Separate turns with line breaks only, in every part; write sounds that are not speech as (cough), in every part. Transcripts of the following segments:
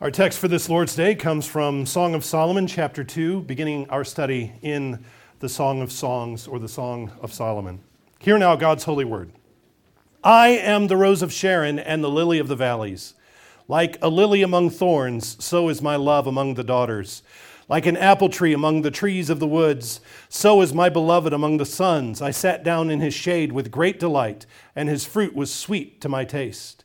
Our text for this Lord's Day comes from Song of Solomon, chapter 2, beginning our study in the Song of Songs or the Song of Solomon. Hear now God's holy word. I am the rose of Sharon and the lily of the valleys. Like a lily among thorns, so is my love among the daughters. Like an apple tree among the trees of the woods, so is my beloved among the sons. I sat down in his shade with great delight, and his fruit was sweet to my taste.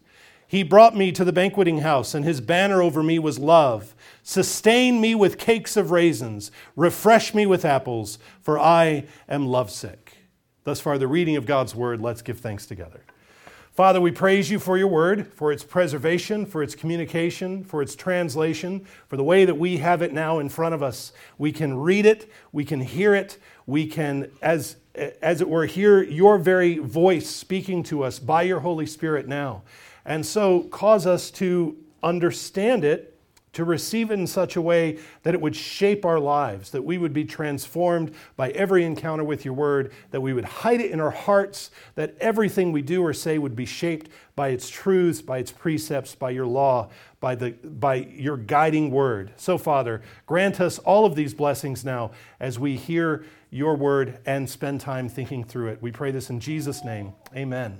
He brought me to the banqueting house, and his banner over me was love. Sustain me with cakes of raisins, refresh me with apples, for I am lovesick. Thus far, the reading of God's word. Let's give thanks together. Father, we praise you for your word, for its preservation, for its communication, for its translation, for the way that we have it now in front of us. We can read it, we can hear it, we can, as, as it were, hear your very voice speaking to us by your Holy Spirit now. And so cause us to understand it, to receive it in such a way that it would shape our lives, that we would be transformed by every encounter with your word, that we would hide it in our hearts, that everything we do or say would be shaped by its truths, by its precepts, by your law, by, the, by your guiding word. So, Father, grant us all of these blessings now as we hear your word and spend time thinking through it. We pray this in Jesus' name. Amen.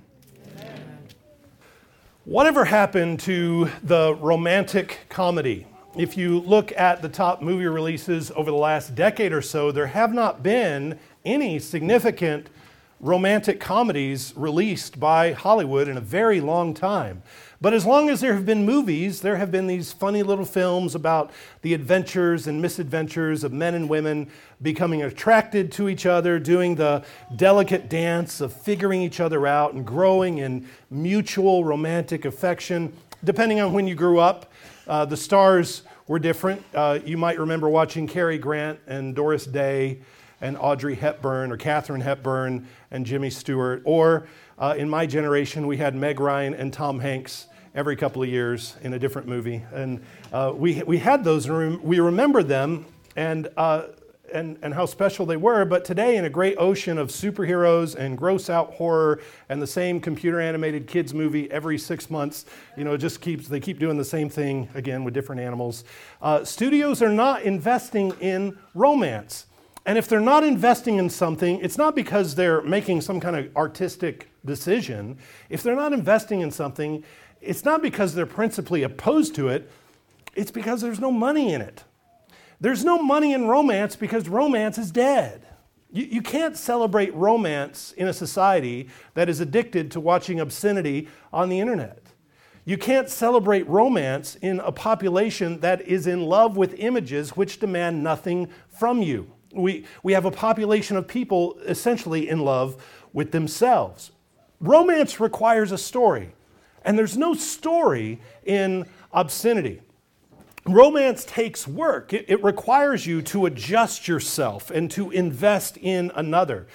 Whatever happened to the romantic comedy? If you look at the top movie releases over the last decade or so, there have not been any significant romantic comedies released by Hollywood in a very long time. But as long as there have been movies, there have been these funny little films about the adventures and misadventures of men and women becoming attracted to each other, doing the delicate dance of figuring each other out and growing in mutual romantic affection. Depending on when you grew up, uh, the stars were different. Uh, you might remember watching Cary Grant and Doris Day and Audrey Hepburn or Katharine Hepburn and Jimmy Stewart. Or uh, in my generation, we had Meg Ryan and Tom Hanks every couple of years in a different movie. And uh, we, we had those we remember them and, uh, and, and how special they were. But today, in a great ocean of superheroes and gross out horror and the same computer animated kids movie every six months, you know, just keeps, they keep doing the same thing again with different animals. Uh, studios are not investing in romance. And if they're not investing in something, it's not because they're making some kind of artistic decision. If they're not investing in something, it's not because they're principally opposed to it, it's because there's no money in it. There's no money in romance because romance is dead. You, you can't celebrate romance in a society that is addicted to watching obscenity on the internet. You can't celebrate romance in a population that is in love with images which demand nothing from you. We, we have a population of people essentially in love with themselves. Romance requires a story. And there's no story in obscenity. Romance takes work. It, it, requires you to adjust yourself and to invest in another.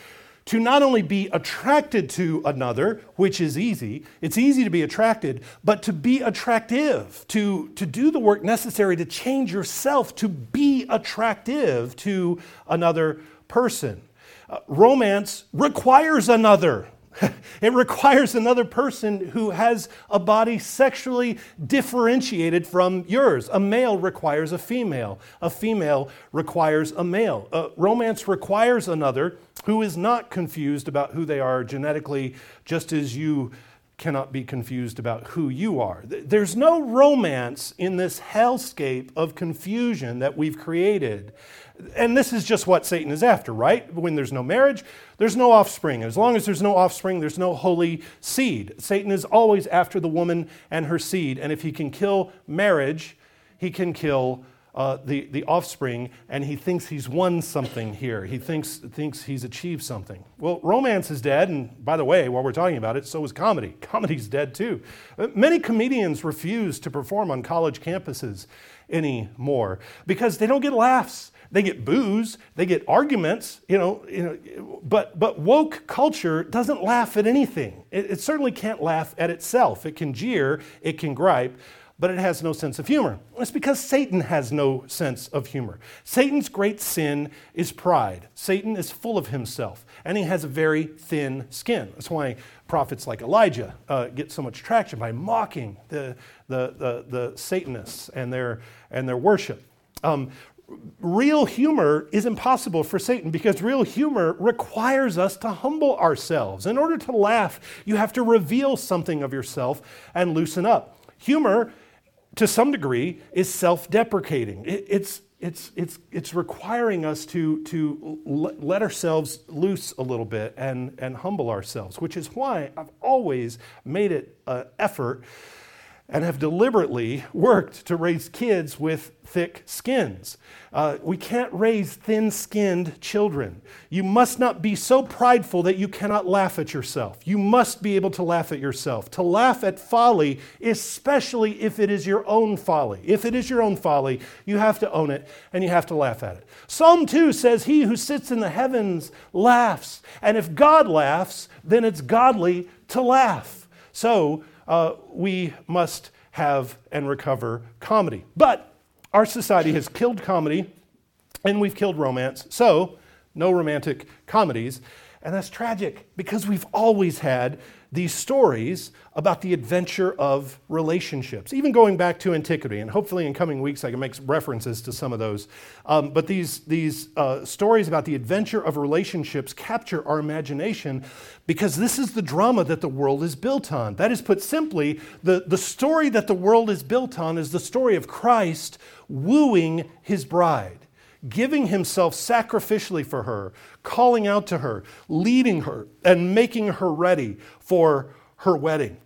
To not only be attracted to another, which is easy, it's easy to be attracted, but to be attractive, to, to do the work necessary to change yourself to be attractive to another person. Uh, romance requires another. (laughs) it requires another person who has a body sexually differentiated from yours. A male requires a female, a female requires a male. Uh, romance requires another who is not confused about who they are genetically, just as you cannot be confused about who you are. There's no romance in this hellscape of confusion that we've created. And this is just what Satan is after, right? When there's no marriage, there's no offspring. As long as there's no offspring, there's no holy seed. Satan is always after the woman and her seed. And if he can kill marriage, he can kill uh, the, the offspring, and he thinks he's won something here. He thinks, thinks he's achieved something. Well, romance is dead, and by the way, while we're talking about it, so is comedy. (laughs) Comedy's dead too. Uh, many comedians refuse to perform on college campuses anymore because they don't get laughs. They get boos, they get arguments, you know, you know but, but woke culture doesn't laugh at anything. It, it certainly can't laugh at itself. It can jeer, it can gripe, but it has no sense of humor. It's because Satan has no sense of humor. Satan's great sin is pride. Satan is full of himself, and he has a very thin skin. That's why prophets like Elijah uh, get so much traction by mocking the, the, the, the Satanists and their, and their worship. Um, real humor is impossible for Satan because real humor requires us to humble ourselves. In order to laugh, you have to reveal something of yourself and loosen up. Humor, to some degree, is self deprecating. It, it's, it's, it's, it's requiring us to, to let ourselves loose a little bit and, and humble ourselves, which is why I've always made it an effort and have deliberately worked to raise kids with thick skins. Uh, we can't raise thin skinned children. You must not be so prideful that you cannot laugh at yourself. You must be able to laugh at yourself. To laugh at folly, especially if it is your own folly. If it is your own folly, you have to own it and you have to laugh at it. Psalm 2 says, He who sits in the heavens laughs. And if God laughs, then it's godly to laugh. So, uh, we must have and recover comedy. But our society has killed comedy and we've killed romance. So, no romantic comedies. And that's tragic because we've always had these stories about the adventure of relationships, even going back to antiquity. And hopefully, in coming weeks, I can make references to some of those. Um, but these, these uh, stories about the adventure of relationships capture our imagination because this is the drama that the world is built on. That is, put simply, the, the story that the world is built on is the story of Christ wooing his bride giving himself sacrificially for her, calling out to her, leading her, and making her ready for her wedding.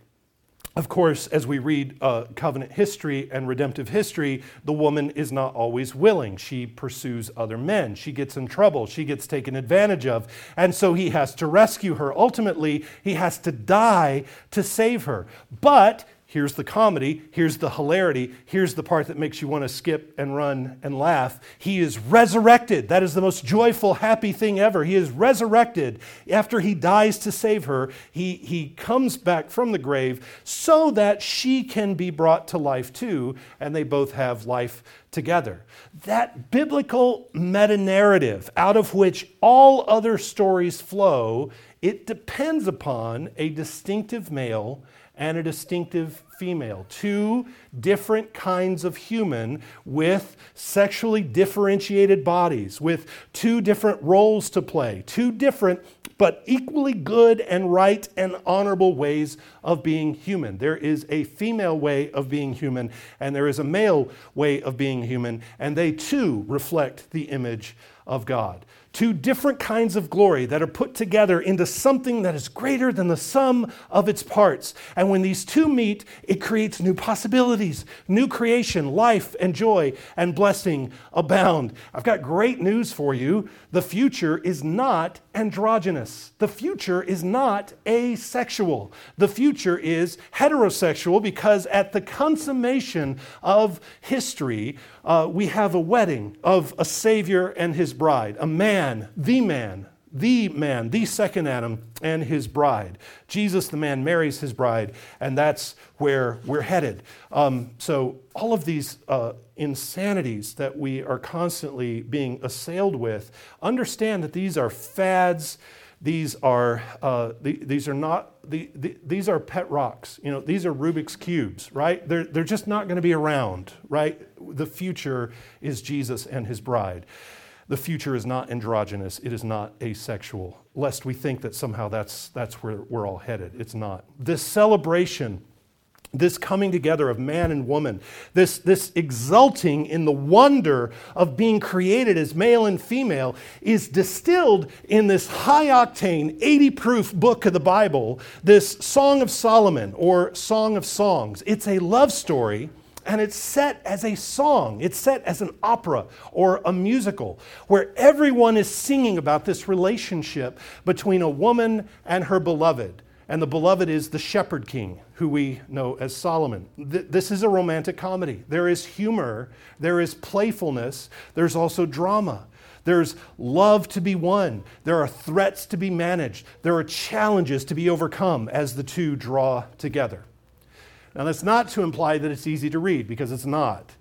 Of course, as we read uh, covenant history and redemptive history, the woman is not always willing. She pursues other men. She gets in trouble. She gets taken advantage of. And so he has to rescue her. Ultimately, he has to die to save her. But Here's the comedy, here's the hilarity, here's the part that makes you want to skip and run and laugh. He is resurrected. That is the most joyful, happy thing ever. He is resurrected. After he dies to save her, he, he comes back from the grave so that she can be brought to life too, and they both have life together. That biblical meta narrative out of which all other stories flow, it depends upon a distinctive male and a distinctive female. Two different kinds of human with sexually differentiated bodies, with two different roles to play, two different but equally good and right and honorable ways of being human. There is a female way of being human, and there is a male way of being human, and they too reflect the image of God two different kinds of glory that are put together into something that is greater than the sum of its parts. And when these two meet, it creates new possibilities, new creation, life and joy and blessing abound. I've got great news for you. The future is not androgynous. The future is not asexual. The future is heterosexual because at the consummation of history, uh, we have a wedding of a Savior and his bride, a man, the man, the man, the second Adam, and his bride. Jesus, the man, marries his bride, and that's where we're headed. Um, so, all of these uh, insanities that we are constantly being assailed with, understand that these are fads. These are, uh, the, these are not, the, the, these are pet rocks. You know, these are Rubik's Cubes, right? They're, they're just not going to be around, right? The future is Jesus and his bride. The future is not androgynous, it is not asexual, lest we think that somehow that's, that's where we're all headed. It's not. This celebration this coming together of man and woman, this, this exulting in the wonder of being created as male and female, is distilled in this high octane, 80 proof book of the Bible, this Song of Solomon or Song of Songs. It's a love story. And it's set as a song. It's set as an opera or a musical where everyone is singing about this relationship between a woman and her beloved and the beloved is the shepherd king, who we know as Solomon. Th- this is a romantic comedy. There is humor, there is playfulness, there's also drama. There's love to be won. There are threats to be managed. There are challenges to be overcome as the two draw together. Now, that's not to imply that it's easy to read, because it's not.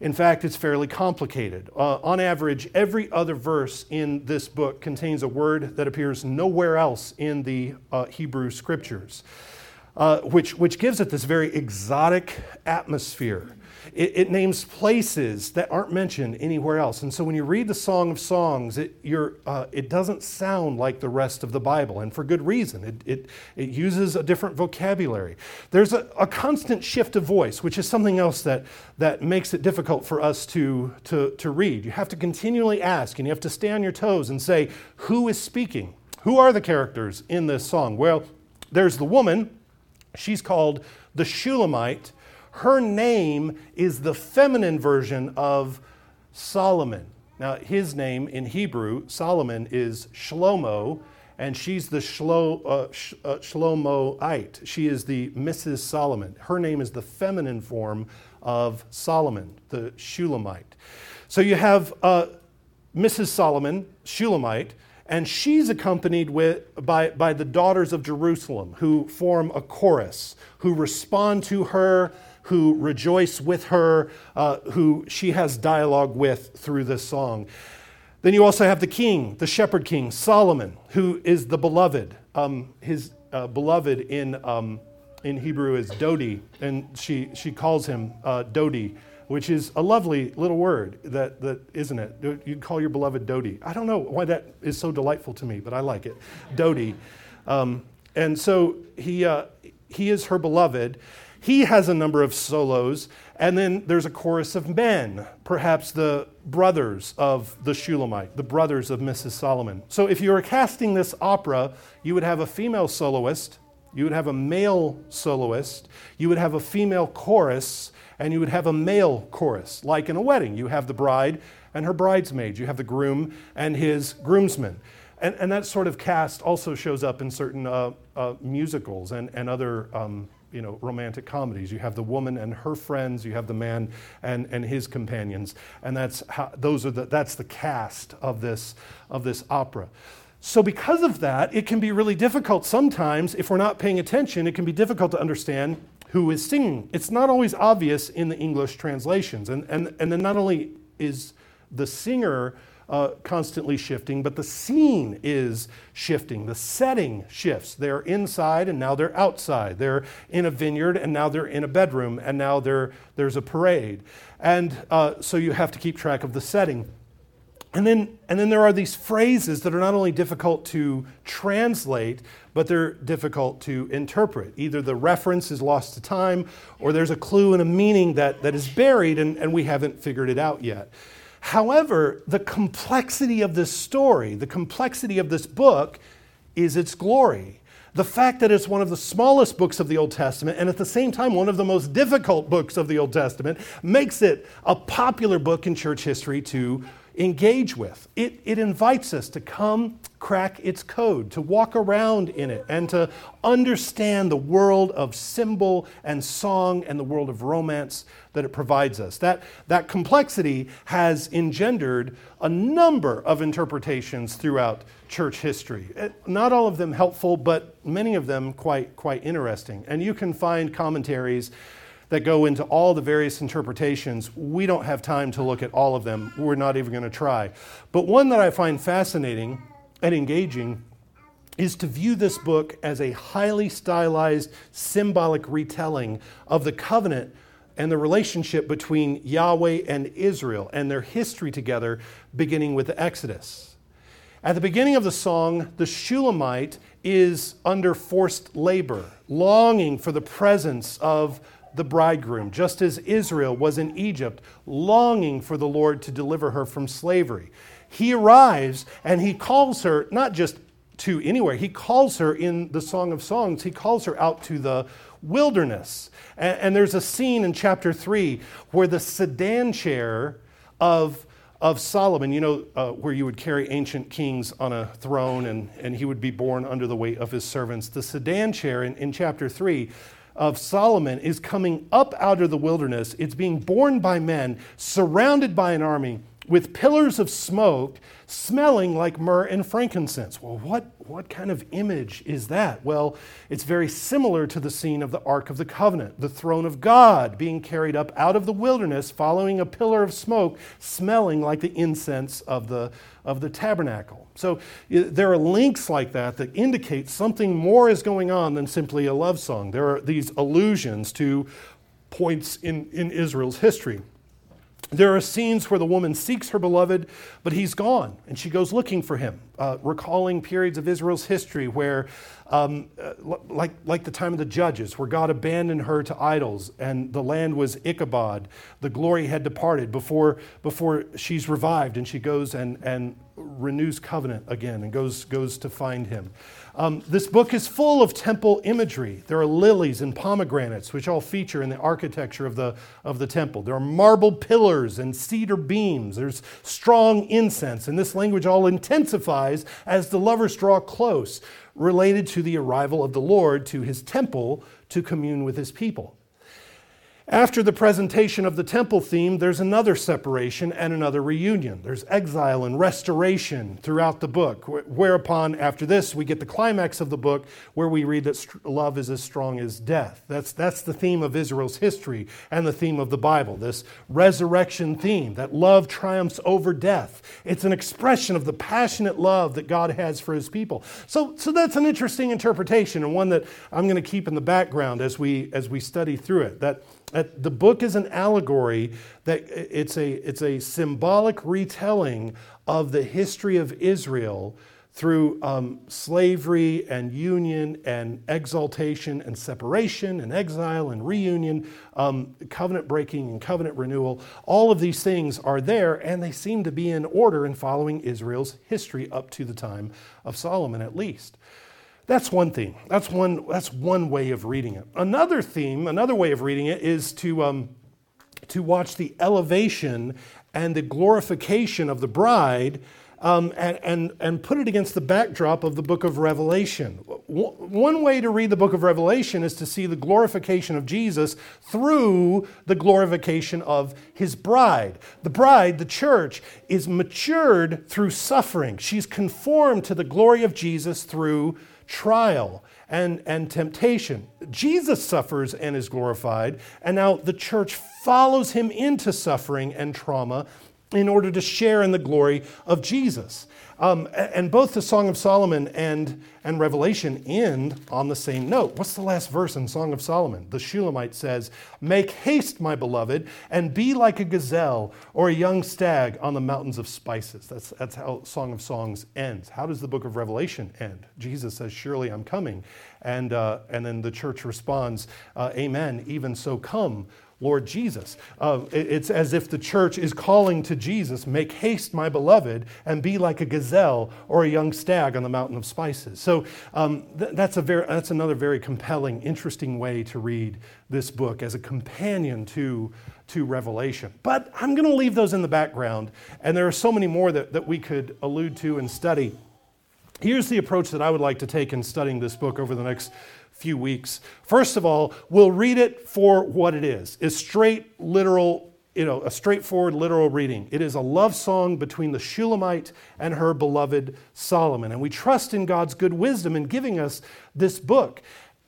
In fact, it's fairly complicated. Uh, on average, every other verse in this book contains a word that appears nowhere else in the uh, Hebrew scriptures, uh, which, which gives it this very exotic atmosphere. It, it, names places that aren't mentioned anywhere else. And so when you read the Song of Songs, it, uh, it doesn't sound like the rest of the Bible, and for good reason. It, it, it uses a different vocabulary. There's a, a constant shift of voice, which is something else that, that makes it difficult for us to, to, to read. You have to continually ask, and you have to stay on your toes and say, Who is speaking? Who are the characters in this song? Well, there's the woman. She's called the Shulamite her name is the feminine version of Solomon. Now, his name in Hebrew, Solomon, is Shlomo, and she's the Shlo, uh, Sh, uh, Shlomoite. She is the Mrs. Solomon. Her name is the feminine form of Solomon, the Shulamite. So you have uh, Mrs. Solomon, Shulamite, and she's accompanied with, by, by the daughters of Jerusalem who form a chorus, who respond to her, who rejoice with her, uh, who she has dialogue with through this song. Then you also have the king, the shepherd king, Solomon, who is the beloved. Um, his uh, beloved in, um, in Hebrew is Dodi, and she, she calls him uh, Dodi which is a lovely little word that, that isn't it? You'd call your beloved dodi? I don't know why that is so delightful to me but i like it. Dodi. Um, and so he, uh, he is her beloved. He has a number of solos and then there's a chorus of men perhaps the brothers of the shulamite the brothers of mrs solomon. So if you were casting this opera you would have a female soloist you would have a male soloist you would have a female chorus and you would have a male chorus, like in a wedding. You have the bride and her bridesmaids, you have the groom and his groomsmen. And, and that sort of cast also shows up in certain uh, uh, musicals and, and other um, you know, romantic comedies. You have the woman and her friends, you have the man and, and his companions, and that's, how, those are the, that's the cast of this, of this opera. So, because of that, it can be really difficult sometimes, if we're not paying attention, it can be difficult to understand who is singing. It's not always obvious in the English translations. And, and, and then not only is the singer uh, constantly shifting, but the scene is shifting. The setting shifts. They're inside and now they're outside. They're in a vineyard and now they're in a bedroom and now there's a parade. And uh, so you have to keep track of the setting. And then, and then there are these phrases that are not only difficult to translate, but they're difficult to interpret. Either the reference is lost to time, or there's a clue and a meaning that, that is buried and, and we haven't figured it out yet. However, the complexity of this story, the complexity of this book, is its glory. The fact that it's one of the smallest books of the Old Testament and at the same time one of the most difficult books of the Old Testament makes it a popular book in church history to engage with. It, it invites us to come crack its code, to walk around in it, and to understand the world of symbol and song and the world of romance that it provides us. That, that complexity has engendered a number of interpretations throughout church history. Eh, not all of them helpful, but many of them quite, quite interesting. And you can find commentaries that go into all the various interpretations. We don't have time to look at all of them. We're not even going to try. But one that I find fascinating and engaging is to view this book as a highly stylized, symbolic retelling of the covenant and the relationship between Yahweh and Israel and their history together, beginning with the Exodus. At the beginning of the song, the Shulamite is under forced labor, longing for the presence of the bridegroom, just as Israel was in Egypt, longing for the Lord to deliver her from slavery. He arrives and he calls her not just to anywhere, he calls her in the Song of Songs, he calls her out to the wilderness. And, and there's a scene in chapter 3 where the sedan chair of of Solomon, you know, uh, where you would carry ancient kings on a throne and, and he would be borne under the weight of his servants. The sedan chair in, in chapter 3 of Solomon is coming up out of the wilderness. It's being borne by men, surrounded by an army, with pillars of smoke smelling like myrrh and frankincense. Well, what, what kind of image is that? Well, it's very similar to the scene of the Ark of the Covenant, the throne of God being carried up out of the wilderness, following a pillar of smoke, smelling like the incense of the, of the tabernacle. So there are links like that that indicate something more is going on than simply a love song. There are these allusions to points in, in Israel's history. There are scenes where the woman seeks her beloved, but he's gone, and she goes looking for him, uh, recalling periods of Israel's history where, um, uh, like, like the time of the judges, where God abandoned her to idols and the land was Ichabod. The glory had departed before, before she's revived, and she goes and, and renews covenant again and goes, goes to find him. Um, this book is full of temple imagery. There are lilies and pomegranates, which all feature in the architecture of the, of the temple. There are marble pillars and cedar beams. There's strong incense, and this language all intensifies as the lovers draw close, related to the arrival of the Lord to his temple to commune with his people. After the presentation of the temple theme, there's another separation and another reunion. There's exile and restoration throughout the book, whereupon, after this, we get the climax of the book where we read that love is as strong as death. That's, that's the theme of Israel's history and the theme of the Bible, this resurrection theme that love triumphs over death. It's an expression of the passionate love that God has for his people. So, so that's an interesting interpretation and one that I'm going to keep in the background as we, as we study through it. That the book is an allegory that it's a, it's a symbolic retelling of the history of Israel through um, slavery and union and exaltation and separation and exile and reunion, um, covenant breaking and covenant renewal. All of these things are there, and they seem to be in order in following Israel's history up to the time of Solomon, at least. That's one theme. That's one, that's one way of reading it. Another theme, another way of reading it is to, um, to watch the elevation and the glorification of the bride um, and, and, and put it against the backdrop of the book of Revelation. One way to read the book of Revelation is to see the glorification of Jesus through the glorification of his bride. The bride, the church, is matured through suffering. She's conformed to the glory of Jesus through trial and, and temptation. Jesus suffers and is glorified, and now the church follows him into suffering and trauma in order to share in the glory of Jesus. Um, and both the Song of Solomon and, and Revelation end on the same note. What's the last verse in Song of Solomon? The Shulamite says, Make haste, my beloved, and be like a gazelle or a young stag on the mountains of spices. That's, that's how Song of Songs ends. How does the book of Revelation end? Jesus says, Surely I'm coming. And, uh, and then the church responds, uh, Amen, even so come. Lord Jesus. Uh, it's as if the church is calling to Jesus, Make haste, my beloved, and be like a gazelle or a young stag on the mountain of spices. So um, th- that's, a very, that's another very compelling, interesting way to read this book as a companion to, to Revelation. But I'm going to leave those in the background, and there are so many more that, that we could allude to and study. Here's the approach that I would like to take in studying this book over the next few weeks. First of all, we'll read it for what it is. It's straight, literal, you know, a straightforward, literal reading. It is a love song between the Shulamite and her beloved Solomon. And we trust in God's good wisdom in giving us this book.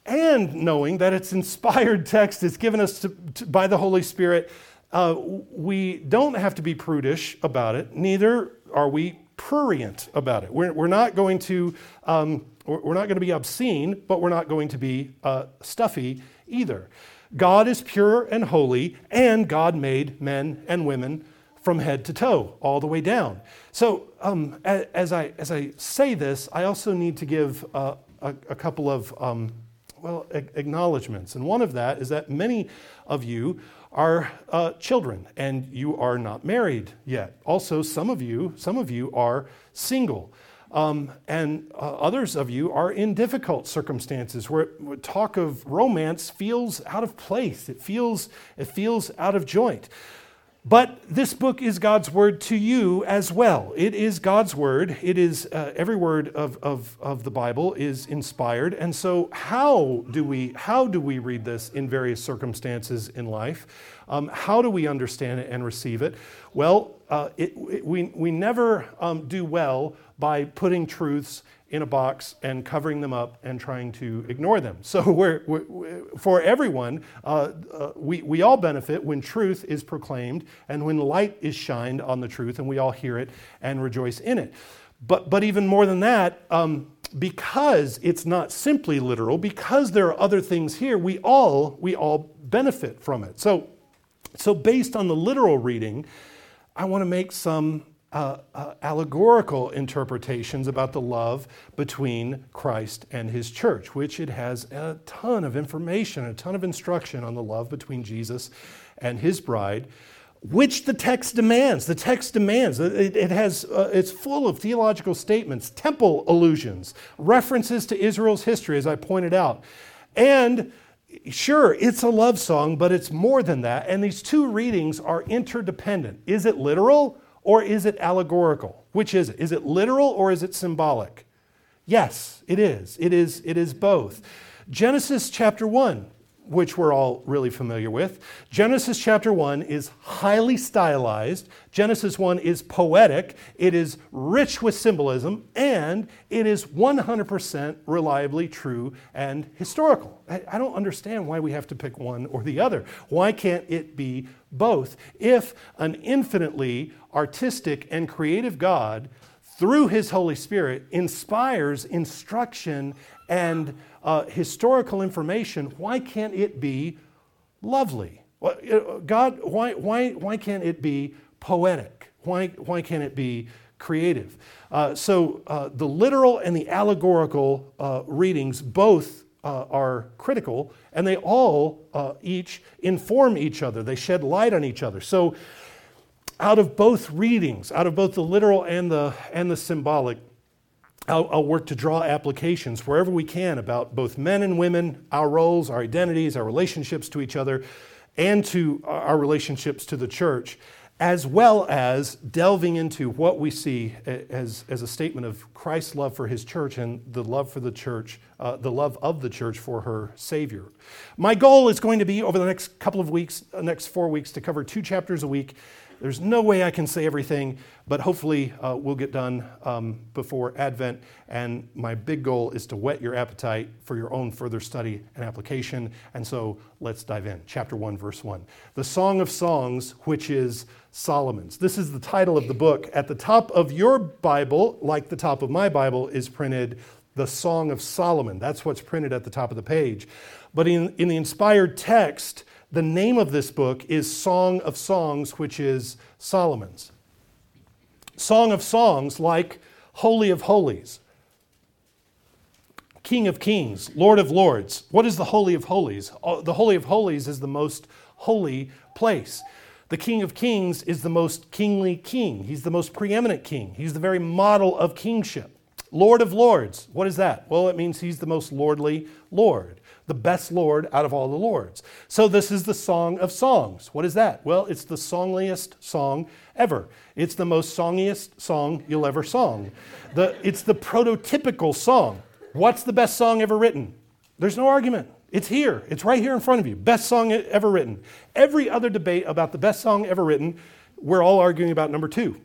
And knowing that it's inspired text, it's given us to, to, by the Holy Spirit, uh, we don't have to be prudish about it, neither are we prurient about it. We're, we're not going to um, we're not going to be obscene, but we're not going to be uh, stuffy either. God is pure and holy, and God made men and women from head to toe, all the way down. So, um, as, I, as I say this, I also need to give uh, a, a, couple of, um, well, acknowledgments. And one of that is that many of you are uh, children and you are not married yet. Also, some of you, some of you are single. Um, and uh, others of you are in difficult circumstances where, where talk of romance feels out of place. It feels, it feels out of joint. But this book is God's word to you as well. It is God's word. It is uh, every word of, of, of the Bible is inspired. And so, how do we how do we read this in various circumstances in life? Um, how do we understand it and receive it? Well, uh, it, it, we we never um, do well by putting truths in a box and covering them up and trying to ignore them. So, (laughs) we're, we're, for everyone, uh, uh, we, we all benefit when truth is proclaimed and when light is shined on the truth and we all hear it and rejoice in it. But, but even more than that, um, because it's not simply literal, because there are other things here, we all, we all benefit from it. So, so based on the literal reading, I want to make some uh, uh, allegorical interpretations about the love between Christ and his church, which it has a ton of information, a ton of instruction on the love between Jesus and his bride, which the text demands. The text demands. It, it has, uh, it's full of theological statements, temple allusions, references to Israel's history, as I pointed out. And sure, it's a love song, but it's more than that. And these two readings are interdependent. Is it literal? Or is it allegorical? Which is it? Is it literal or is it symbolic? Yes, it is. It is, it is both. Genesis chapter 1, which we're all really familiar with. Genesis chapter 1 is highly stylized. Genesis 1 is poetic. It is rich with symbolism, and it is 100% reliably true and historical. I, don't understand why we have to pick one or the other. Why can't it be both? If an infinitely artistic and creative God, through his Holy Spirit, inspires instruction and uh, historical information, why can't it be lovely? God, why, why, why can't it be poetic? Why, why can't it be creative? Uh, so uh, the literal and the allegorical uh, readings both uh, are critical, and they all uh, each inform each other. They shed light on each other. So out of both readings, out of both the literal and the, and the symbolic, I'll, I'll, work to draw applications wherever we can about both men and women, our roles, our identities, our relationships to each other, and to our relationships to the church, as well as delving into what we see as, as a statement of Christ's love for his church and the love for the church, uh, the love of the church for her Savior. My goal is going to be over the next couple of weeks, uh, next four weeks, to cover two chapters a week there's no way I can say everything, but hopefully uh, we'll get done um, before Advent. And my big goal is to whet your appetite for your own further study and application. And so let's dive in. Chapter 1, verse 1. The Song of Songs, which is Solomon's. This is the title of the book. At the top of your Bible, like the top of my Bible, is printed the Song of Solomon. That's what's printed at the top of the page. But in, in the inspired text, the name of this book is Song of Songs, which is Solomon's. Song of Songs, like Holy of Holies, King of Kings, Lord of Lords. What is the Holy of Holies? Uh, the Holy of Holies is the most holy place. The King of Kings is the most kingly king. He's the most preeminent king. He's the very model of kingship. Lord of Lords, what is that? Well, it means he's the most lordly Lord the best Lord out of all the Lords. So this is the Song of Songs. What is that? Well, it's the songliest song ever. It's the most songiest song you'll ever song. The, it's the prototypical song. What's the best song ever written? There's no argument. It's here. It's right here in front of you. Best song ever written. Every other debate about the best song ever written, we're all arguing about number two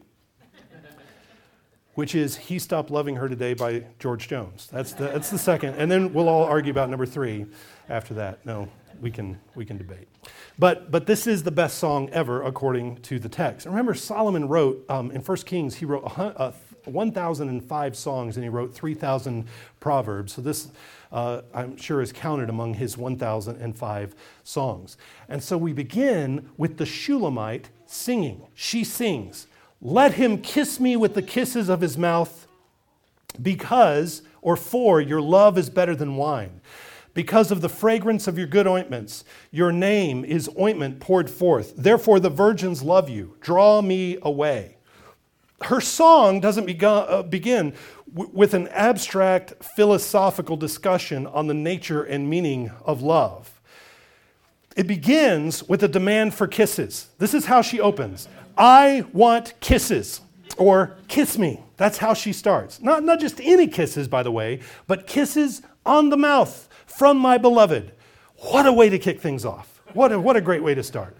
which is He Stopped Loving Her Today by George Jones. That's the, that's the second. And then we'll all argue about number three after that. No, we can, we can debate. But, but this is the best song ever according to the text. And remember, Solomon wrote um, in 1 Kings, he wrote uh, 1,005 songs and he wrote 3,000 proverbs. So this, uh, I'm sure, is counted among his 1,005 songs. And so we begin with the Shulamite singing. She sings. Let him kiss me with the kisses of his mouth, because, or for, your love is better than wine. Because of the fragrance of your good ointments, your name is ointment poured forth. Therefore, the virgins love you. Draw me away. Her song doesn't uh, begin with an abstract philosophical discussion on the nature and meaning of love it begins with a demand for kisses. This is how she opens I want kisses, or kiss me. That's how she starts. Not, not just any kisses, by the way, but kisses on the mouth from my beloved. What a way to kick things off. What a, what a great way to start.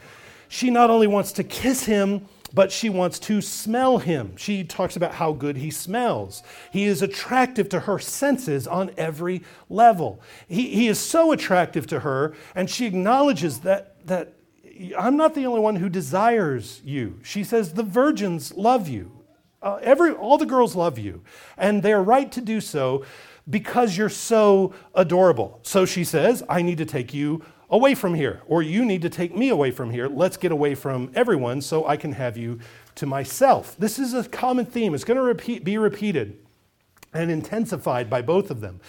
She not only wants to kiss him, but she wants to smell him. She talks about how good he smells. He is attractive to her senses on every level. He, he is so attractive to her, and she acknowledges that, that I'm not the only one who desires you. She says, The virgins love you. Uh, every, all the girls love you, and they're right to do so because you're so adorable. So she says, I need to take you away from here, or you need to take me away from here. Let's get away from everyone so I can have you to myself. This is a common theme. It's going to repeat, be repeated and intensified by both of them.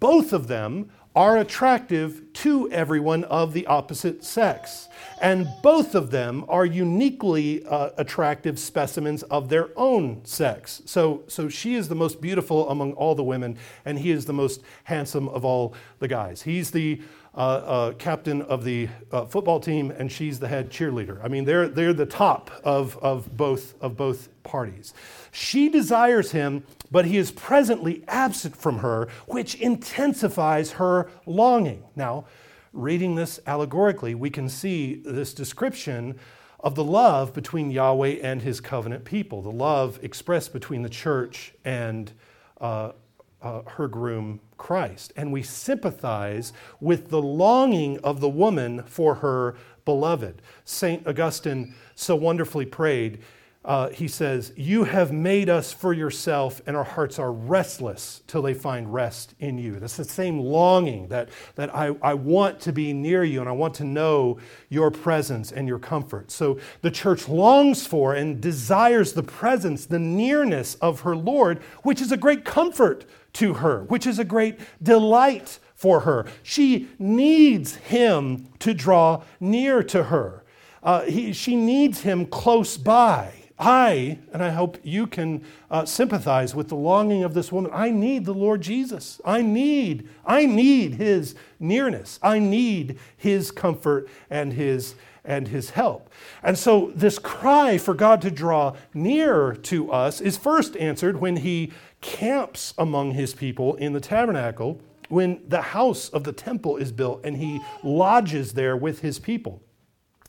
Both of them are attractive to everyone of the opposite sex. And both of them are uniquely uh, attractive specimens of their own sex. So, so she is the most beautiful among all the women, and he is the most handsome of all the guys. He's the uh, uh, captain of the uh, football team, and she's the head cheerleader. I mean, they're, they're the top of, of, both, of both parties. She desires him, but he is presently absent from her, which intensifies her longing. Now, reading this allegorically, we can see this description of the love between Yahweh and his covenant people, the love expressed between the church and uh, uh, her groom Christ. And we sympathize with the longing of the woman for her beloved. St. Augustine so wonderfully prayed. Uh, he says, You have made us for yourself, and our hearts are restless till they find rest in you. That's the same longing that, that I, I want to be near you and I want to know your presence and your comfort. So the church longs for and desires the presence, the nearness of her Lord, which is a great comfort to her, which is a great delight for her. She needs him to draw near to her. Uh, he, she needs him close by. I, and I hope you can uh, sympathize with the longing of this woman. I need the Lord Jesus. I need, I need his nearness. I need his comfort and his and his help. And so this cry for God to draw near to us is first answered when he camps among his people in the tabernacle when the house of the temple is built and he lodges there with his people.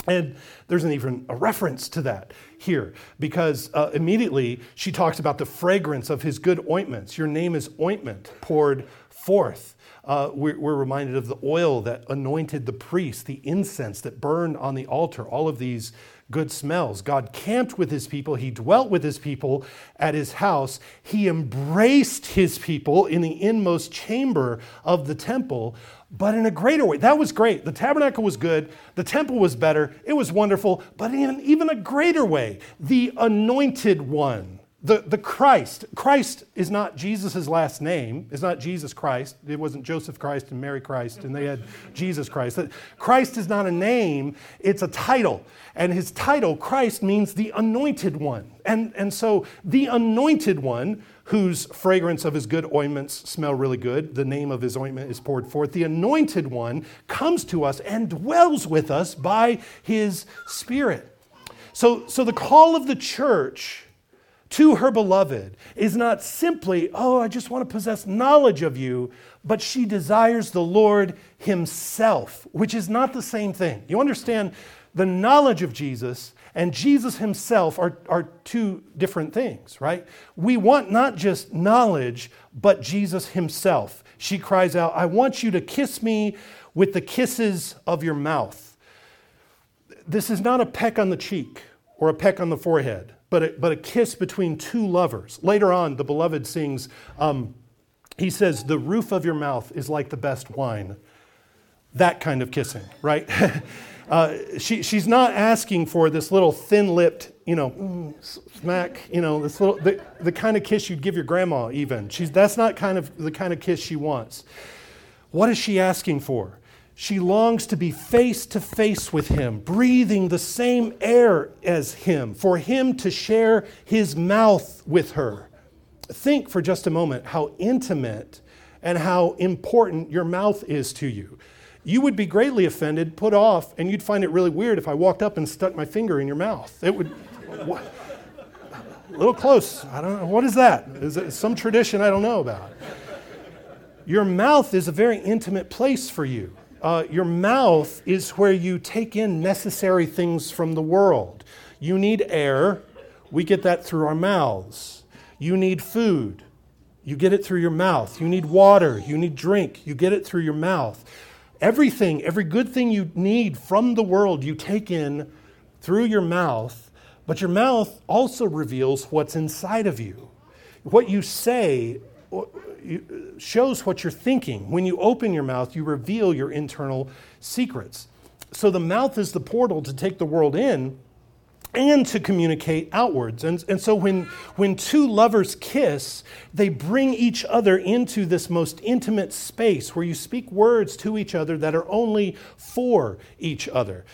And there's an even a reference to that here because uh, immediately she talks about the fragrance of his good ointments. Your name is ointment poured forth. Uh, we're, we're, reminded of the oil that anointed the priest, the incense that burned on the altar, all of these good smells. God camped with his people, he dwelt with his people at his house, he embraced his people in the inmost chamber of the temple, but in a greater way. That was great. The tabernacle was good, the temple was better, it was wonderful, but in even a greater way, the anointed one the, the Christ, Christ is not Jesus' last name, it's not Jesus Christ. It wasn't Joseph Christ and Mary Christ, and they had Jesus Christ. Christ is not a name, it's a title. And his title, Christ, means the anointed one. And, and so the anointed one, whose fragrance of his good ointments smell really good, the name of his ointment is poured forth, the anointed one comes to us and dwells with us by his Spirit. So, so the call of the church to her beloved is not simply, oh, I just want to possess knowledge of you, but she desires the Lord Himself, which is not the same thing. You understand, the knowledge of Jesus and Jesus Himself are, are two different things, right? We want not just knowledge, but Jesus Himself. She cries out, I want you to kiss me with the kisses of your mouth. This is not a peck on the cheek or a peck on the forehead but a, but a kiss between two lovers. Later on, the beloved sings, um, he says, The roof of your mouth is like the best wine. That kind of kissing, right? (laughs) uh, she, she's not asking for this little thin lipped, you know, smack, you know, this little, the, the kind of kiss you'd give your grandma, even. She's, that's not kind of the kind of kiss she wants. What is she asking for? She longs to be face to face with him, breathing the same air as him, for him to share his mouth with her. Think for just a moment how intimate and how important your mouth is to you. You would be greatly offended, put off, and you'd find it really weird if I walked up and stuck my finger in your mouth. It would. What? A little close. I don't know. What is that? Is it some tradition I don't know about? Your mouth is a very intimate place for you. Uh, your mouth is where you take in necessary things from the world. You need air, we get that through our mouths. You need food, you get it through your mouth. You need water, you need drink, you get it through your mouth. Everything, every good thing you need from the world, you take in through your mouth, but your mouth also reveals what's inside of you. What you say shows what you're thinking. When you open your mouth, you reveal your internal secrets. So the mouth is the portal to take the world in and to communicate outwards. And, and so when, when two lovers kiss, they bring each other into this most intimate space where you speak words to each other that are only for each other.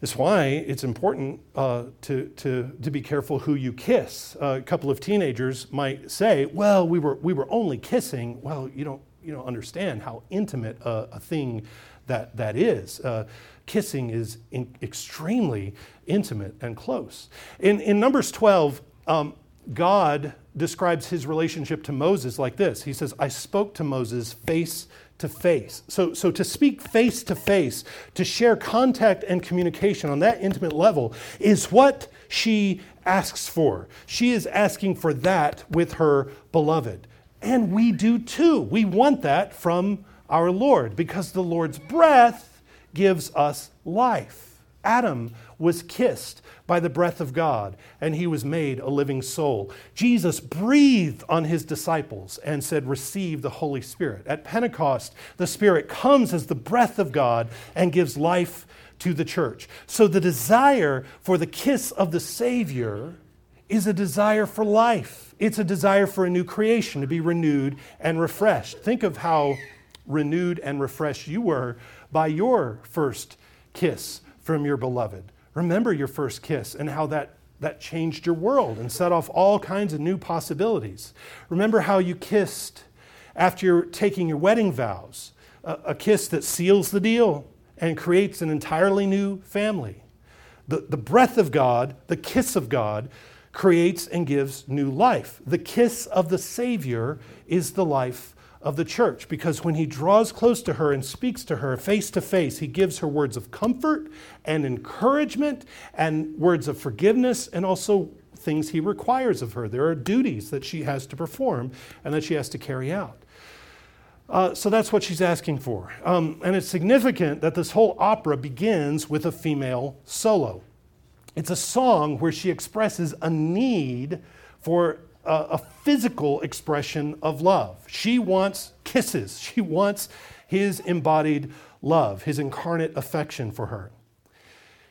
That's why it's important uh, to, to, to be careful who you kiss. A couple of teenagers might say, well, we were, we were only kissing. Well, you don't, you don't understand how intimate a, a thing that, that is. Uh, kissing is in, extremely intimate and close. In, in Numbers 12, um, God describes his relationship to Moses like this He says, I spoke to Moses face to face. So, so to speak face to face, to share contact and communication on that intimate level, is what she asks for. She is asking for that with her beloved. And we do too. We want that from our Lord because the Lord's breath gives us life. Adam was kissed by the breath of God, and he was made a living soul. Jesus breathed on his disciples and said, Receive the Holy Spirit. At Pentecost, the Spirit comes as the breath of God and gives life to the church. So the desire for the kiss of the Savior is a desire for life. It's a desire for a new creation, to be renewed and refreshed. Think of how renewed and refreshed you were by your first kiss from your beloved. Remember your first kiss and how that, that changed your world and set off all kinds of new possibilities. Remember how you kissed after you're taking your wedding vows, a, a kiss that seals the deal and creates an entirely new family. The, the breath of God, the kiss of God, creates and gives new life. The kiss of the Savior is the life of the church because when he draws close to her and speaks to her face to face, he gives her words of comfort and encouragement and words of forgiveness and also things he requires of her. There are duties that she has to perform and that she has to carry out. Uh, so that's what she's asking for. Um, and it's significant that this whole opera begins with a female solo. It's a song where she expresses a need for a, a physical expression of love. She wants kisses, (laughs) she wants his embodied love, his incarnate affection for her.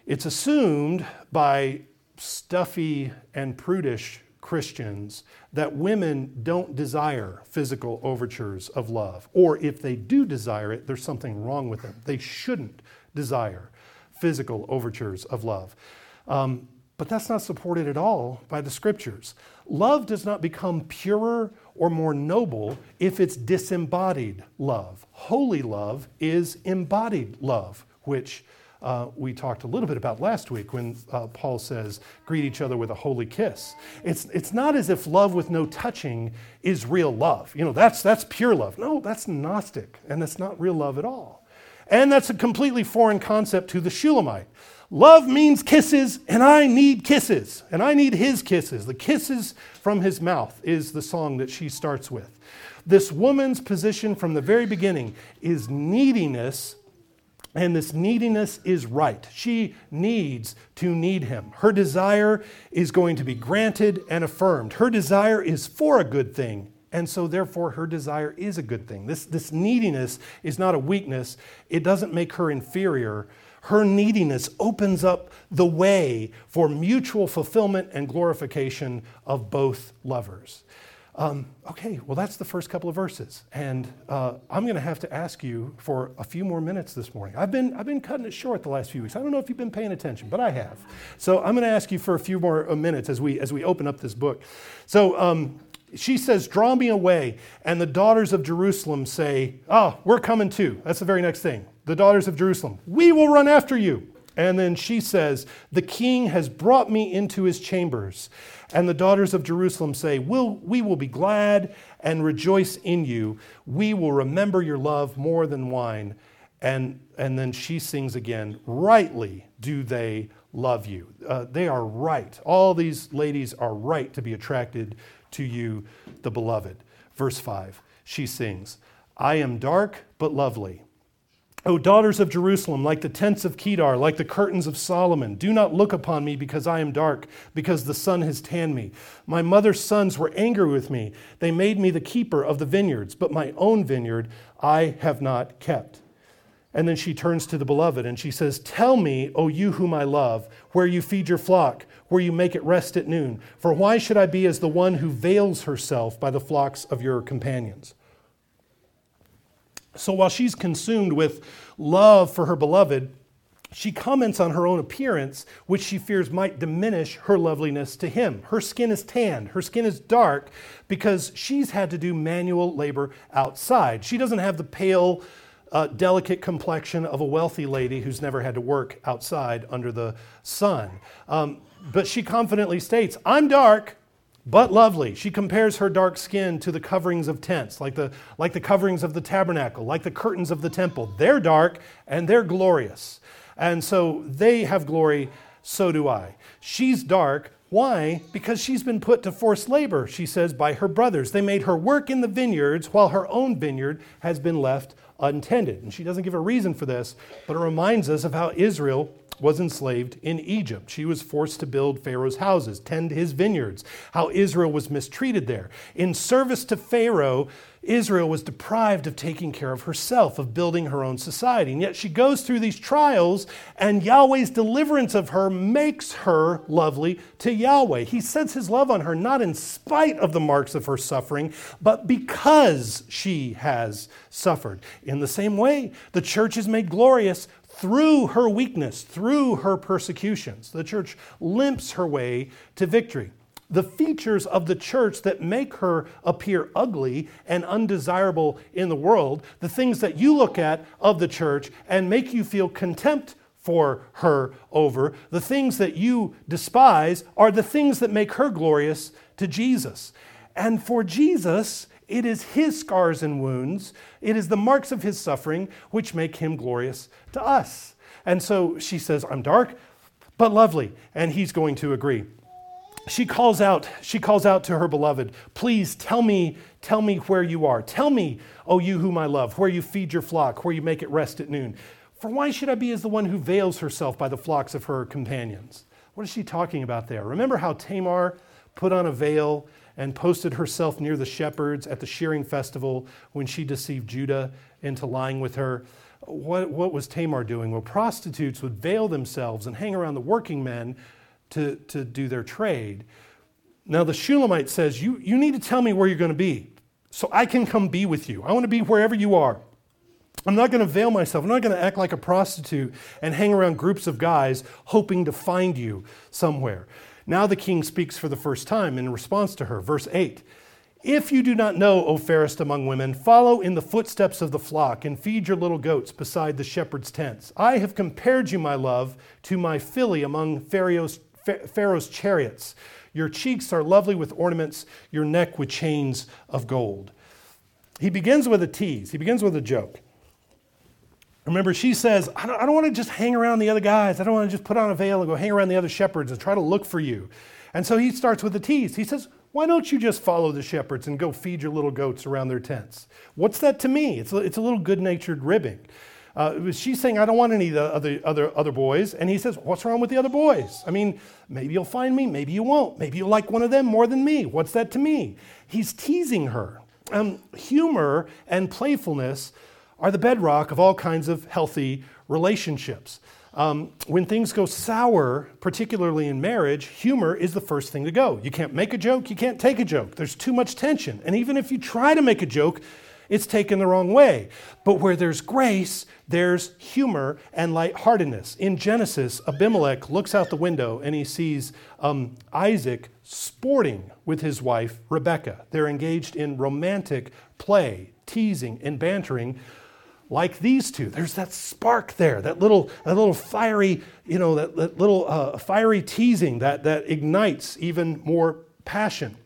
It's assumed by stuffy and prudish Christians that women don't desire physical overtures of love, or if they do desire it, there's something wrong with them. They shouldn't desire physical overtures of love. Um, but that's not supported at all by the scriptures. Love does not become purer or more noble if it's disembodied love. Holy love is embodied love, which uh, we talked a little bit about last week when uh, Paul says, greet each other with a holy kiss. It's, it's not as if love with no touching is real love. You know, that's, that's pure love. No, that's Gnostic, and that's not real love at all. And that's a completely foreign concept to the Shulamite. Love means kisses, and I need kisses, and I need his kisses. The kisses from his mouth is the song that she starts with. This woman's position from the very beginning is neediness, and this neediness is right. She needs to need him. Her desire is going to be granted and affirmed. Her desire is for a good thing, and so therefore her desire is a good thing. This, this neediness is not a weakness, it doesn't make her inferior her neediness opens up the way for mutual fulfillment and glorification of both lovers. Um, okay, well, that's the first couple of verses. And uh, I'm going to have to ask you for a few more minutes this morning. I've been, I've been cutting it short the last few weeks. I don't know if you've been paying attention, but I have. So I'm going to ask you for a few more uh, minutes as we, as we open up this book. So um, she says, Draw me away. And the daughters of Jerusalem say, Oh, we're coming too. That's the very next thing. The daughters of Jerusalem, we will run after you. And then she says, The king has brought me into his chambers. And the daughters of Jerusalem say, we'll, We will be glad and rejoice in you. We will remember your love more than wine. And, and then she sings again, Rightly do they love you. Uh, they are right. All these ladies are right to be attracted to you, the beloved. Verse 5, she sings, I am dark but lovely. O daughters of Jerusalem, like the tents of Kedar, like the curtains of Solomon, do not look upon me because I am dark, because the sun has tanned me. My mother's sons were angry with me. They made me the keeper of the vineyards, but my own vineyard I have not kept. And then she turns to the beloved and she says, Tell me, O you whom I love, where you feed your flock, where you make it rest at noon. For why should I be as the one who veils herself by the flocks of your companions? So while she's consumed with love for her beloved, she comments on her own appearance, which she fears might diminish her loveliness to him. Her skin is tanned, her skin is dark because she's had to do manual labor outside. She doesn't have the pale, uh, delicate complexion of a wealthy lady who's never had to work outside under the sun. Um, but she confidently states, I'm dark, but lovely. She compares her dark skin to the coverings of tents, like the, like the coverings of the tabernacle, like the curtains of the temple. They're dark and they're glorious. And so they have glory, so do I. She's dark. Why? Because she's been put to forced labor, she says, by her brothers. They made her work in the vineyards while her own vineyard has been left untended. And she doesn't give a reason for this, but it reminds us of how Israel was enslaved in Egypt. She was forced to build Pharaoh's houses, tend his vineyards, how Israel was mistreated there. In service to Pharaoh, Israel was deprived of taking care of herself, of building her own society. And yet she goes through these trials, and Yahweh's deliverance of her makes her lovely to Yahweh. He sets his love on her not in spite of the marks of her suffering, but because she has suffered. In the same way, the church is made glorious through her weakness, through her persecutions. The church limps her way to victory. The features of the church that make her appear ugly and undesirable in the world, the things that you look at of the church and make you feel contempt for her over, the things that you despise are the things that make her glorious to Jesus. And for Jesus, it is his scars and wounds, it is the marks of his suffering which make him glorious to us. And so she says, I'm dark, but lovely. And he's going to agree. She calls out, she calls out to her beloved, please tell me, tell me where you are. Tell me, O you whom I love, where you feed your flock, where you make it rest at noon. For why should I be as the one who veils herself by the flocks of her companions? What is she talking about there? Remember how Tamar put on a veil and posted herself near the shepherds at the shearing festival when she deceived Judah into lying with her. What, what was Tamar doing? Well, prostitutes would veil themselves and hang around the working men to, to do their trade. Now, the Shulamite says, you, you need to tell me where you're going to be so I can come be with you. I want to be wherever you are. I'm not going to veil myself. I'm not going to act like a prostitute and hang around groups of guys hoping to find you somewhere. Now the king speaks for the first time in response to her. Verse 8 If you do not know, O fairest among women, follow in the footsteps of the flock and feed your little goats beside the shepherd's tents. I have compared you, my love, to my filly among Pharaoh's, Pharaoh's chariots. Your cheeks are lovely with ornaments, your neck with chains of gold. He begins with a tease, he begins with a joke. Remember, she says, I don't, don't want to just hang around the other guys. I don't want to just put on a veil and go hang around the other shepherds and try to look for you. And so he starts with a tease. He says, Why don't you just follow the shepherds and go feed your little goats around their tents? What's that to me? It's a, it's a little good natured ribbing. Uh, she's saying, I don't want any of the other, other, other boys. And he says, What's wrong with the other boys? I mean, maybe you'll find me, maybe you won't. Maybe you'll like one of them more than me. What's that to me? He's teasing her. Um, humor and playfulness are the bedrock of all kinds of healthy relationships. Um, when things go sour, particularly in marriage, humor is the first thing to go. You can't make a joke, you can't take a joke. There's too much tension. And even if you try to make a joke, it's taken the wrong way. But where there's grace, there's humor and lightheartedness. In Genesis, Abimelech looks out the window and he sees um, Isaac sporting with his wife, Rebekah. They're engaged in romantic play, teasing, and bantering like these two. There's that spark there, that little, that little fiery, you know, that, that little uh, fiery teasing that, that ignites even more passion.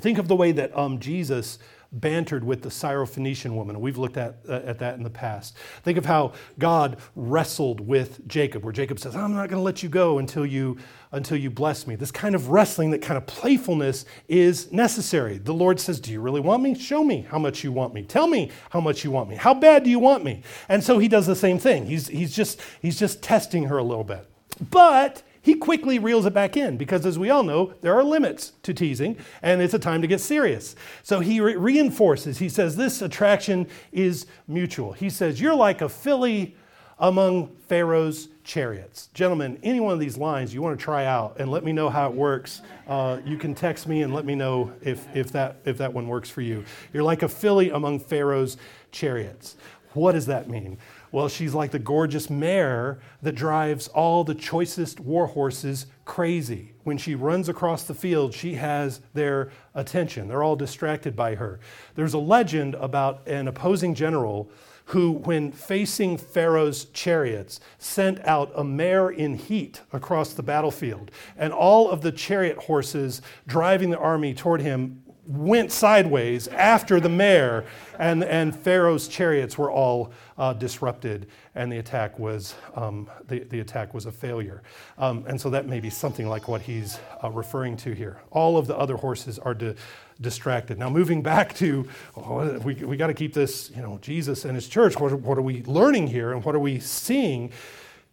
Think of the way that um, Jesus bantered with the Syrophoenician woman. We've looked at, uh, at that in the past. Think of how God wrestled with Jacob, where Jacob says, I'm not going to let you go until you, until you bless me. This kind of wrestling, that kind of playfulness is necessary. The Lord says, Do you really want me? Show me how much you want me. Tell me how much you want me. How bad do you want me? And so he does the same thing. He's, he's, just, he's just testing her a little bit. But he quickly reels it back in because, as we all know, there are limits to teasing and it's a time to get serious. So he re- reinforces, he says, This attraction is mutual. He says, You're like a filly among Pharaoh's chariots. Gentlemen, any one of these lines you want to try out and let me know how it works, uh, you can text me and let me know if, if, that, if that one works for you. You're like a filly among Pharaoh's chariots. What does that mean? Well, she's like the gorgeous mare that drives all the choicest war horses crazy. When she runs across the field, she has their attention. They're all distracted by her. There's a legend about an opposing general who, when facing Pharaoh's chariots, sent out a mare in heat across the battlefield. And all of the chariot horses driving the army toward him went sideways after the mare, and, and Pharaoh's chariots were all uh, disrupted, and the attack was um, the, the attack was a failure. Um, and so that may be something like what he's uh, referring to here. All of the other horses are di- distracted. Now, moving back to oh, we we got to keep this, you know, Jesus and his church. What, what are we learning here, and what are we seeing?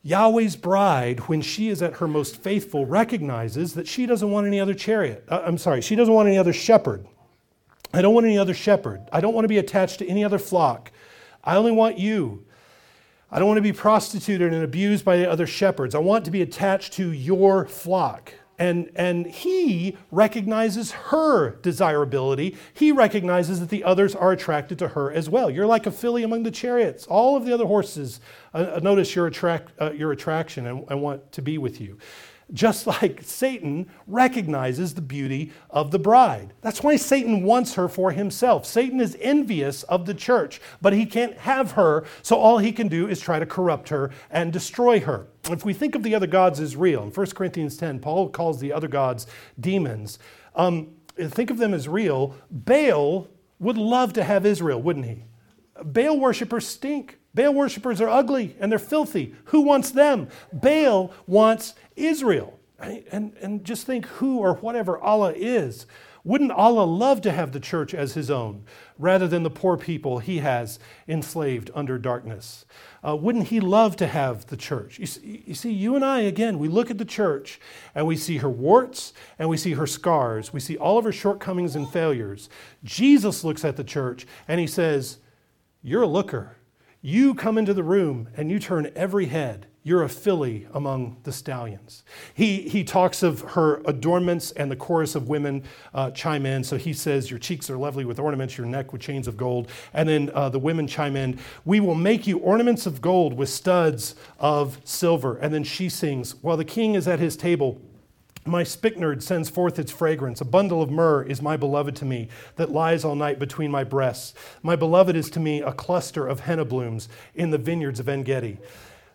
Yahweh's bride, when she is at her most faithful, recognizes that she doesn't want any other chariot. Uh, I'm sorry, she doesn't want any other shepherd. I don't want any other shepherd. I don't want to be attached to any other flock. I only want you. I don't want to be prostituted and abused by the other shepherds. I want to be attached to your flock. And, and he recognizes her desirability. He recognizes that the others are attracted to her as well. You're like a filly among the chariots. All of the other horses uh, notice your, attract, uh, your attraction and, and want to be with you just (laughs) like Satan recognizes the beauty of the bride. That's why Satan wants her for himself. Satan is envious of the church, but he can't have her, so all he can do is try to corrupt her and destroy her. If we think of the other gods as real, in 1 Corinthians 10, Paul calls the other gods demons. Um, think of them as real. Baal would love to have Israel, wouldn't he? Baal worshippers stink. Baal worshippers are ugly and they're filthy. Who wants them? Baal wants Israel. And, and just think who or whatever Allah is. Wouldn't Allah love to have the church as his own rather than the poor people he has enslaved under darkness? Uh, wouldn't he love to have the church? You see, you see, you and I, again, we look at the church and we see her warts and we see her scars. We see all of her shortcomings and failures. Jesus looks at the church and he says, You're a looker. You come into the room and you turn every head. You're a filly among the stallions. He, he talks of her adornments, and the chorus of women uh, chime in. So he says, Your cheeks are lovely with ornaments, your neck with chains of gold. And then uh, the women chime in, We will make you ornaments of gold with studs of silver. And then she sings, While the king is at his table, my spikenard sends forth its fragrance. A bundle of myrrh is my beloved to me that lies all night between my breasts. My beloved is to me a cluster of henna blooms in the vineyards of En Gedi.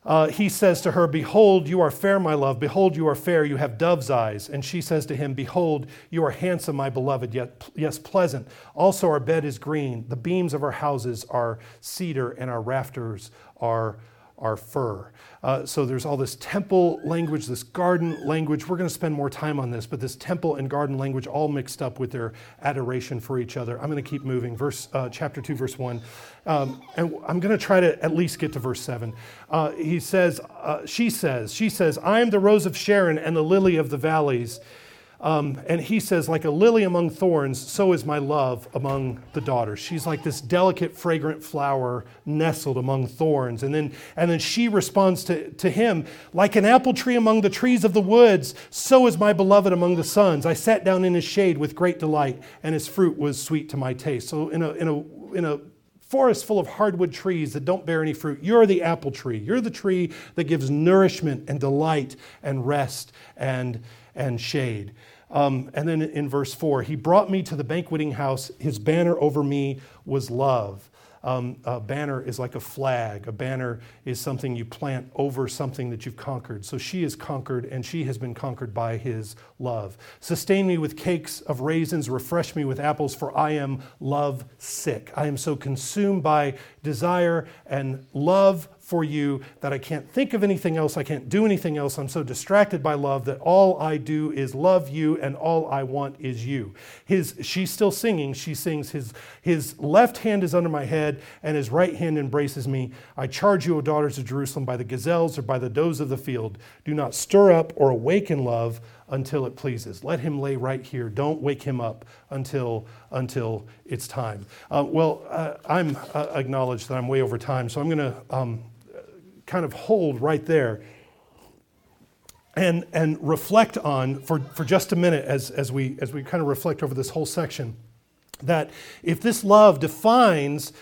Uh, he says to her, Behold, you are fair, my love. Behold, you are fair. You have dove's eyes. And she says to him, Behold, you are handsome, my beloved, yet, yes, pleasant. Also, our bed is green. The beams of our houses are cedar, and our rafters are our fir. Uh, so there's all this temple language, this garden language. We're going to spend more time on this, but this temple and garden language all mixed up with their adoration for each other. I'm going to keep moving. Verse uh, chapter two, verse one, um, and I'm going to try to at least get to verse seven. Uh, he says, uh, she says, she says, I am the rose of Sharon and the lily of the valleys. Um, and he says, like a lily among thorns, so is my love among the daughters. She's like this delicate, fragrant flower nestled among thorns. And then, and then she responds to, to him, like an apple tree among the trees of the woods, so is my beloved among the sons. I sat down in his shade with great delight, and his fruit was sweet to my taste. So, in a, in a, in a forest full of hardwood trees that don't bear any fruit. You're the apple tree. You're the tree that gives nourishment and delight and rest and, and shade. Um, and then in verse 4, he brought me to the banqueting house. His banner over me was love. Um, a banner is like a flag. A banner is something you plant over something that you've conquered. So she is conquered, and she has been conquered by his love. Sustain me with cakes of raisins, refresh me with apples, for I am love sick. I am so consumed by desire and love for you that I can't think of anything else. I can't do anything else. I'm so distracted by love that all I do is love you and all I want is you. His, she's still singing. She sings, his, his left hand is under my head and his right hand embraces me. I charge you, O daughters of Jerusalem, by the gazelles or by the does of the field. Do not stir up or awaken love until it pleases. Let him lay right here. Don't wake him up until, until it's time. Uh, well, uh, I'm uh, acknowledged that I'm way over time, so I'm going to um, kind of hold right there and, and reflect on for, for just a minute as, as, we, as we kind of reflect over this whole section that if this love defines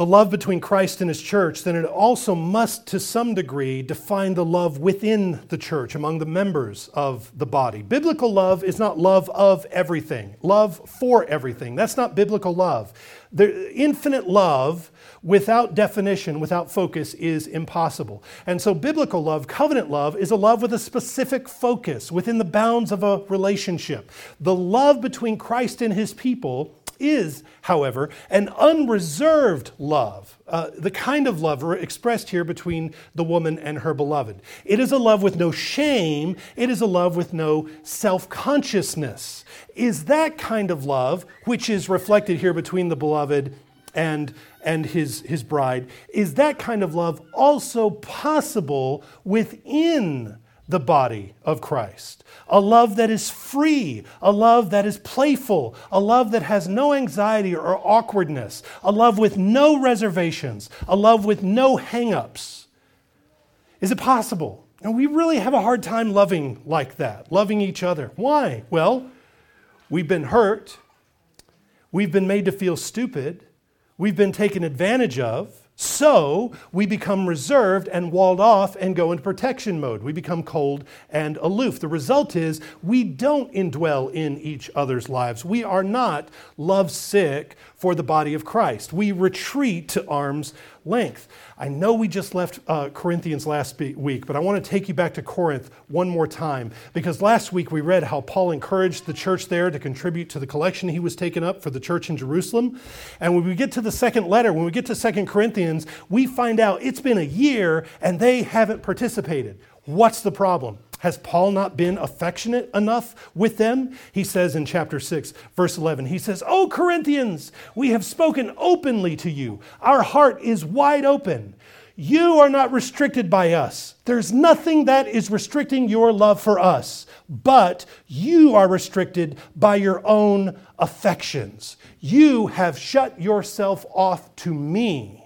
the love between Christ and his church, then it also must, to some degree, define the love within the church, among the members of the body. Biblical love is not love of everything, love for everything. That's not biblical love. The infinite love without definition, without focus, is impossible. And so, biblical love, covenant love, is a love with a specific focus within the bounds of a relationship. The love between Christ and his people is, however, an unreserved love, uh, the kind of love expressed here between the woman and her beloved. It is a love with no shame, it is a love with no self consciousness. Is that kind of love, which is reflected here between the beloved and, and his, his bride, is that kind of love also possible within the body of Christ? a love that is free, a love that is playful, a love that has no anxiety or awkwardness, a love with no reservations, a love with no hangups. Is it possible? And we really have a hard time loving like that, loving each other. Why? Well, we've been hurt, we've been made to feel stupid, we've been taken advantage of. So we become reserved and walled off and go into protection mode. We become cold and aloof. The result is we don't indwell in each other's lives. We are not lovesick for the body of Christ. We retreat to arm's length. I know we just left uh, Corinthians last week, but I want to take you back to Corinth one more time because last week we read how Paul encouraged the church there to contribute to the collection he was taking up for the church in Jerusalem. And when we get to the second letter, when we get to Second Corinthians, we find out it's been a year and they haven't participated. What's the problem? Has Paul not been affectionate enough with them? He says in chapter 6, verse 11, he says, Oh, Corinthians, we have spoken openly to you. Our heart is wide open. You are not restricted by us. There's nothing that is restricting your love for us, but you are restricted by your own affections. You have shut yourself off to me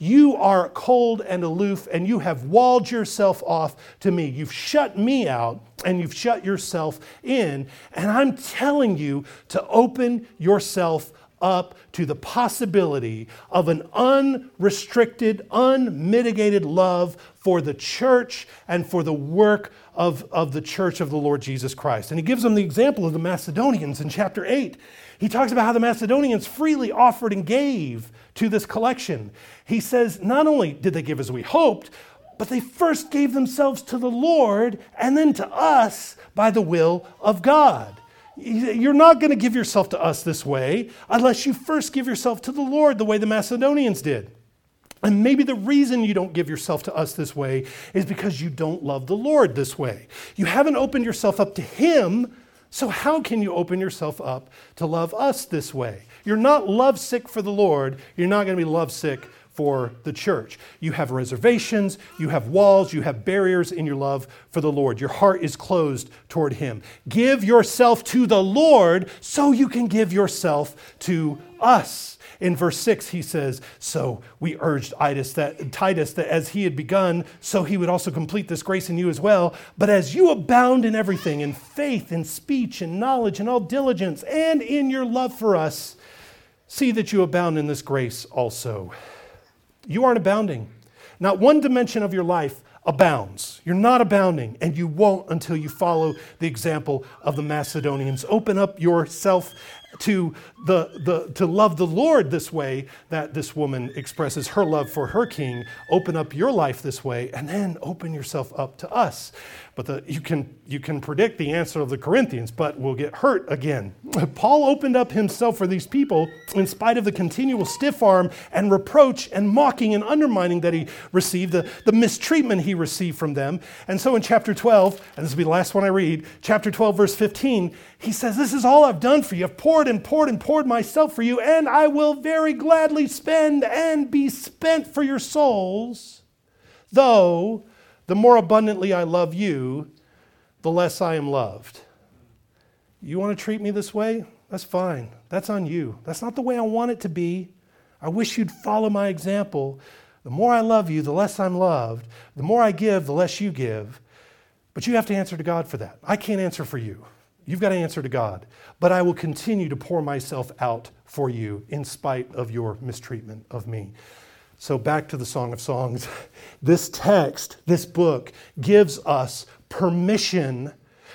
you are cold and aloof, and you have walled yourself off to me. You've shut me out, and you've shut yourself in. And I'm telling you to open yourself up to the possibility of an unrestricted, unmitigated love for the church and for the work of, of the church of the Lord Jesus Christ. And he gives them the example of the Macedonians in chapter 8. He talks about how the Macedonians freely offered and gave to this collection. He says, not only did they give as we hoped, but they first gave themselves to the Lord and then to us by the will of God. You're not going to give yourself to us this way unless you first give yourself to the Lord the way the Macedonians did. And maybe the reason you don't give yourself to us this way is because you don't love the Lord this way. You haven't opened yourself up to Him, so how can you open yourself up to love us this way? You're not lovesick for the Lord, you're not going to be lovesick for the church. You have reservations, you have walls, you have barriers in your love for the Lord. Your heart is closed toward Him. Give yourself to the Lord so you can give yourself to us. In verse 6, he says, So we urged Titus that, Titus that as he had begun, so he would also complete this grace in you as well. But as you abound in everything, in faith, in speech, in knowledge, in all diligence, and in your love for us, see that you abound in this grace also. You aren't abounding. Not one dimension of your life abounds. You're not abounding, and you won't until you follow the example of the Macedonians. Open up yourself to, the, the, to love the Lord this way that this woman expresses her love for her king. Open up your life this way, and then open yourself up to us. But the, you, can, you can predict the answer of the Corinthians, but we'll get hurt again. Paul opened up himself for these people in spite of the continual stiff arm and reproach and mocking and undermining that he received, the, the mistreatment he received from them. And so in chapter 12, and this will be the last one I read, chapter 12, verse 15, he says, This is all I've done for you. I've poured and poured and poured myself for you, and I will very gladly spend and be spent for your souls, though the more abundantly I love you, the less I am loved. You want to treat me this way? That's fine. That's on you. That's not the way I want it to be. I wish you'd follow my example. The more I love you, the less I'm loved. The more I give, the less you give. But you have to answer to God for that. I can't answer for you. You've got to answer to God. But I will continue to pour myself out for you in spite of your mistreatment of me. So, back to the Song of Songs. (laughs) This text, this book, gives us permission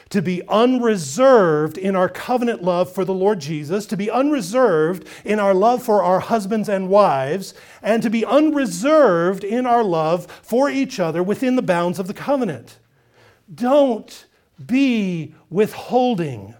to be unreserved in our covenant love for the Lord Jesus, to be unreserved in our love for our husbands and wives, and to be unreserved in our love for each other within the bounds of the covenant. Don't be withholding.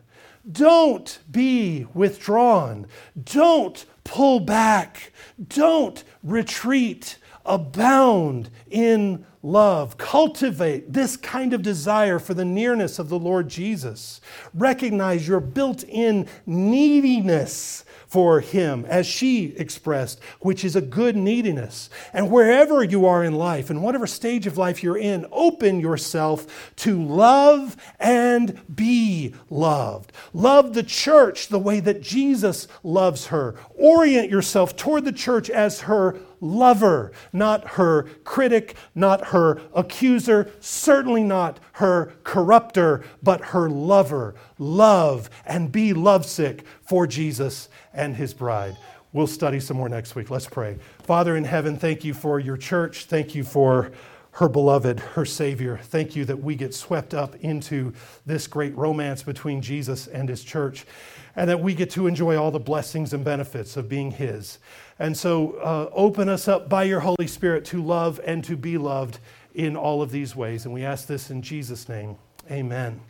Don't be withdrawn. Don't pull back. Don't retreat. Abound in love. Cultivate this kind of desire for the nearness of the Lord Jesus. Recognize your built in neediness for him, as she expressed, which is a good neediness. And wherever you are in life, in whatever stage of life you're in, open yourself to love and be loved. Love the church the way that Jesus loves her. Orient yourself toward the church as her lover, not her critic, not her accuser, certainly not her corrupter, but her lover. Love and be lovesick for Jesus and his bride. We'll study some more next week. Let's pray. Father in heaven, thank you for your church. Thank you for her beloved, her Savior. Thank you that we get swept up into this great romance between Jesus and his church, and that we get to enjoy all the blessings and benefits of being his. And so, uh, open us up by your Holy Spirit to love and to be loved in all of these ways. And we ask this in Jesus' name. Amen.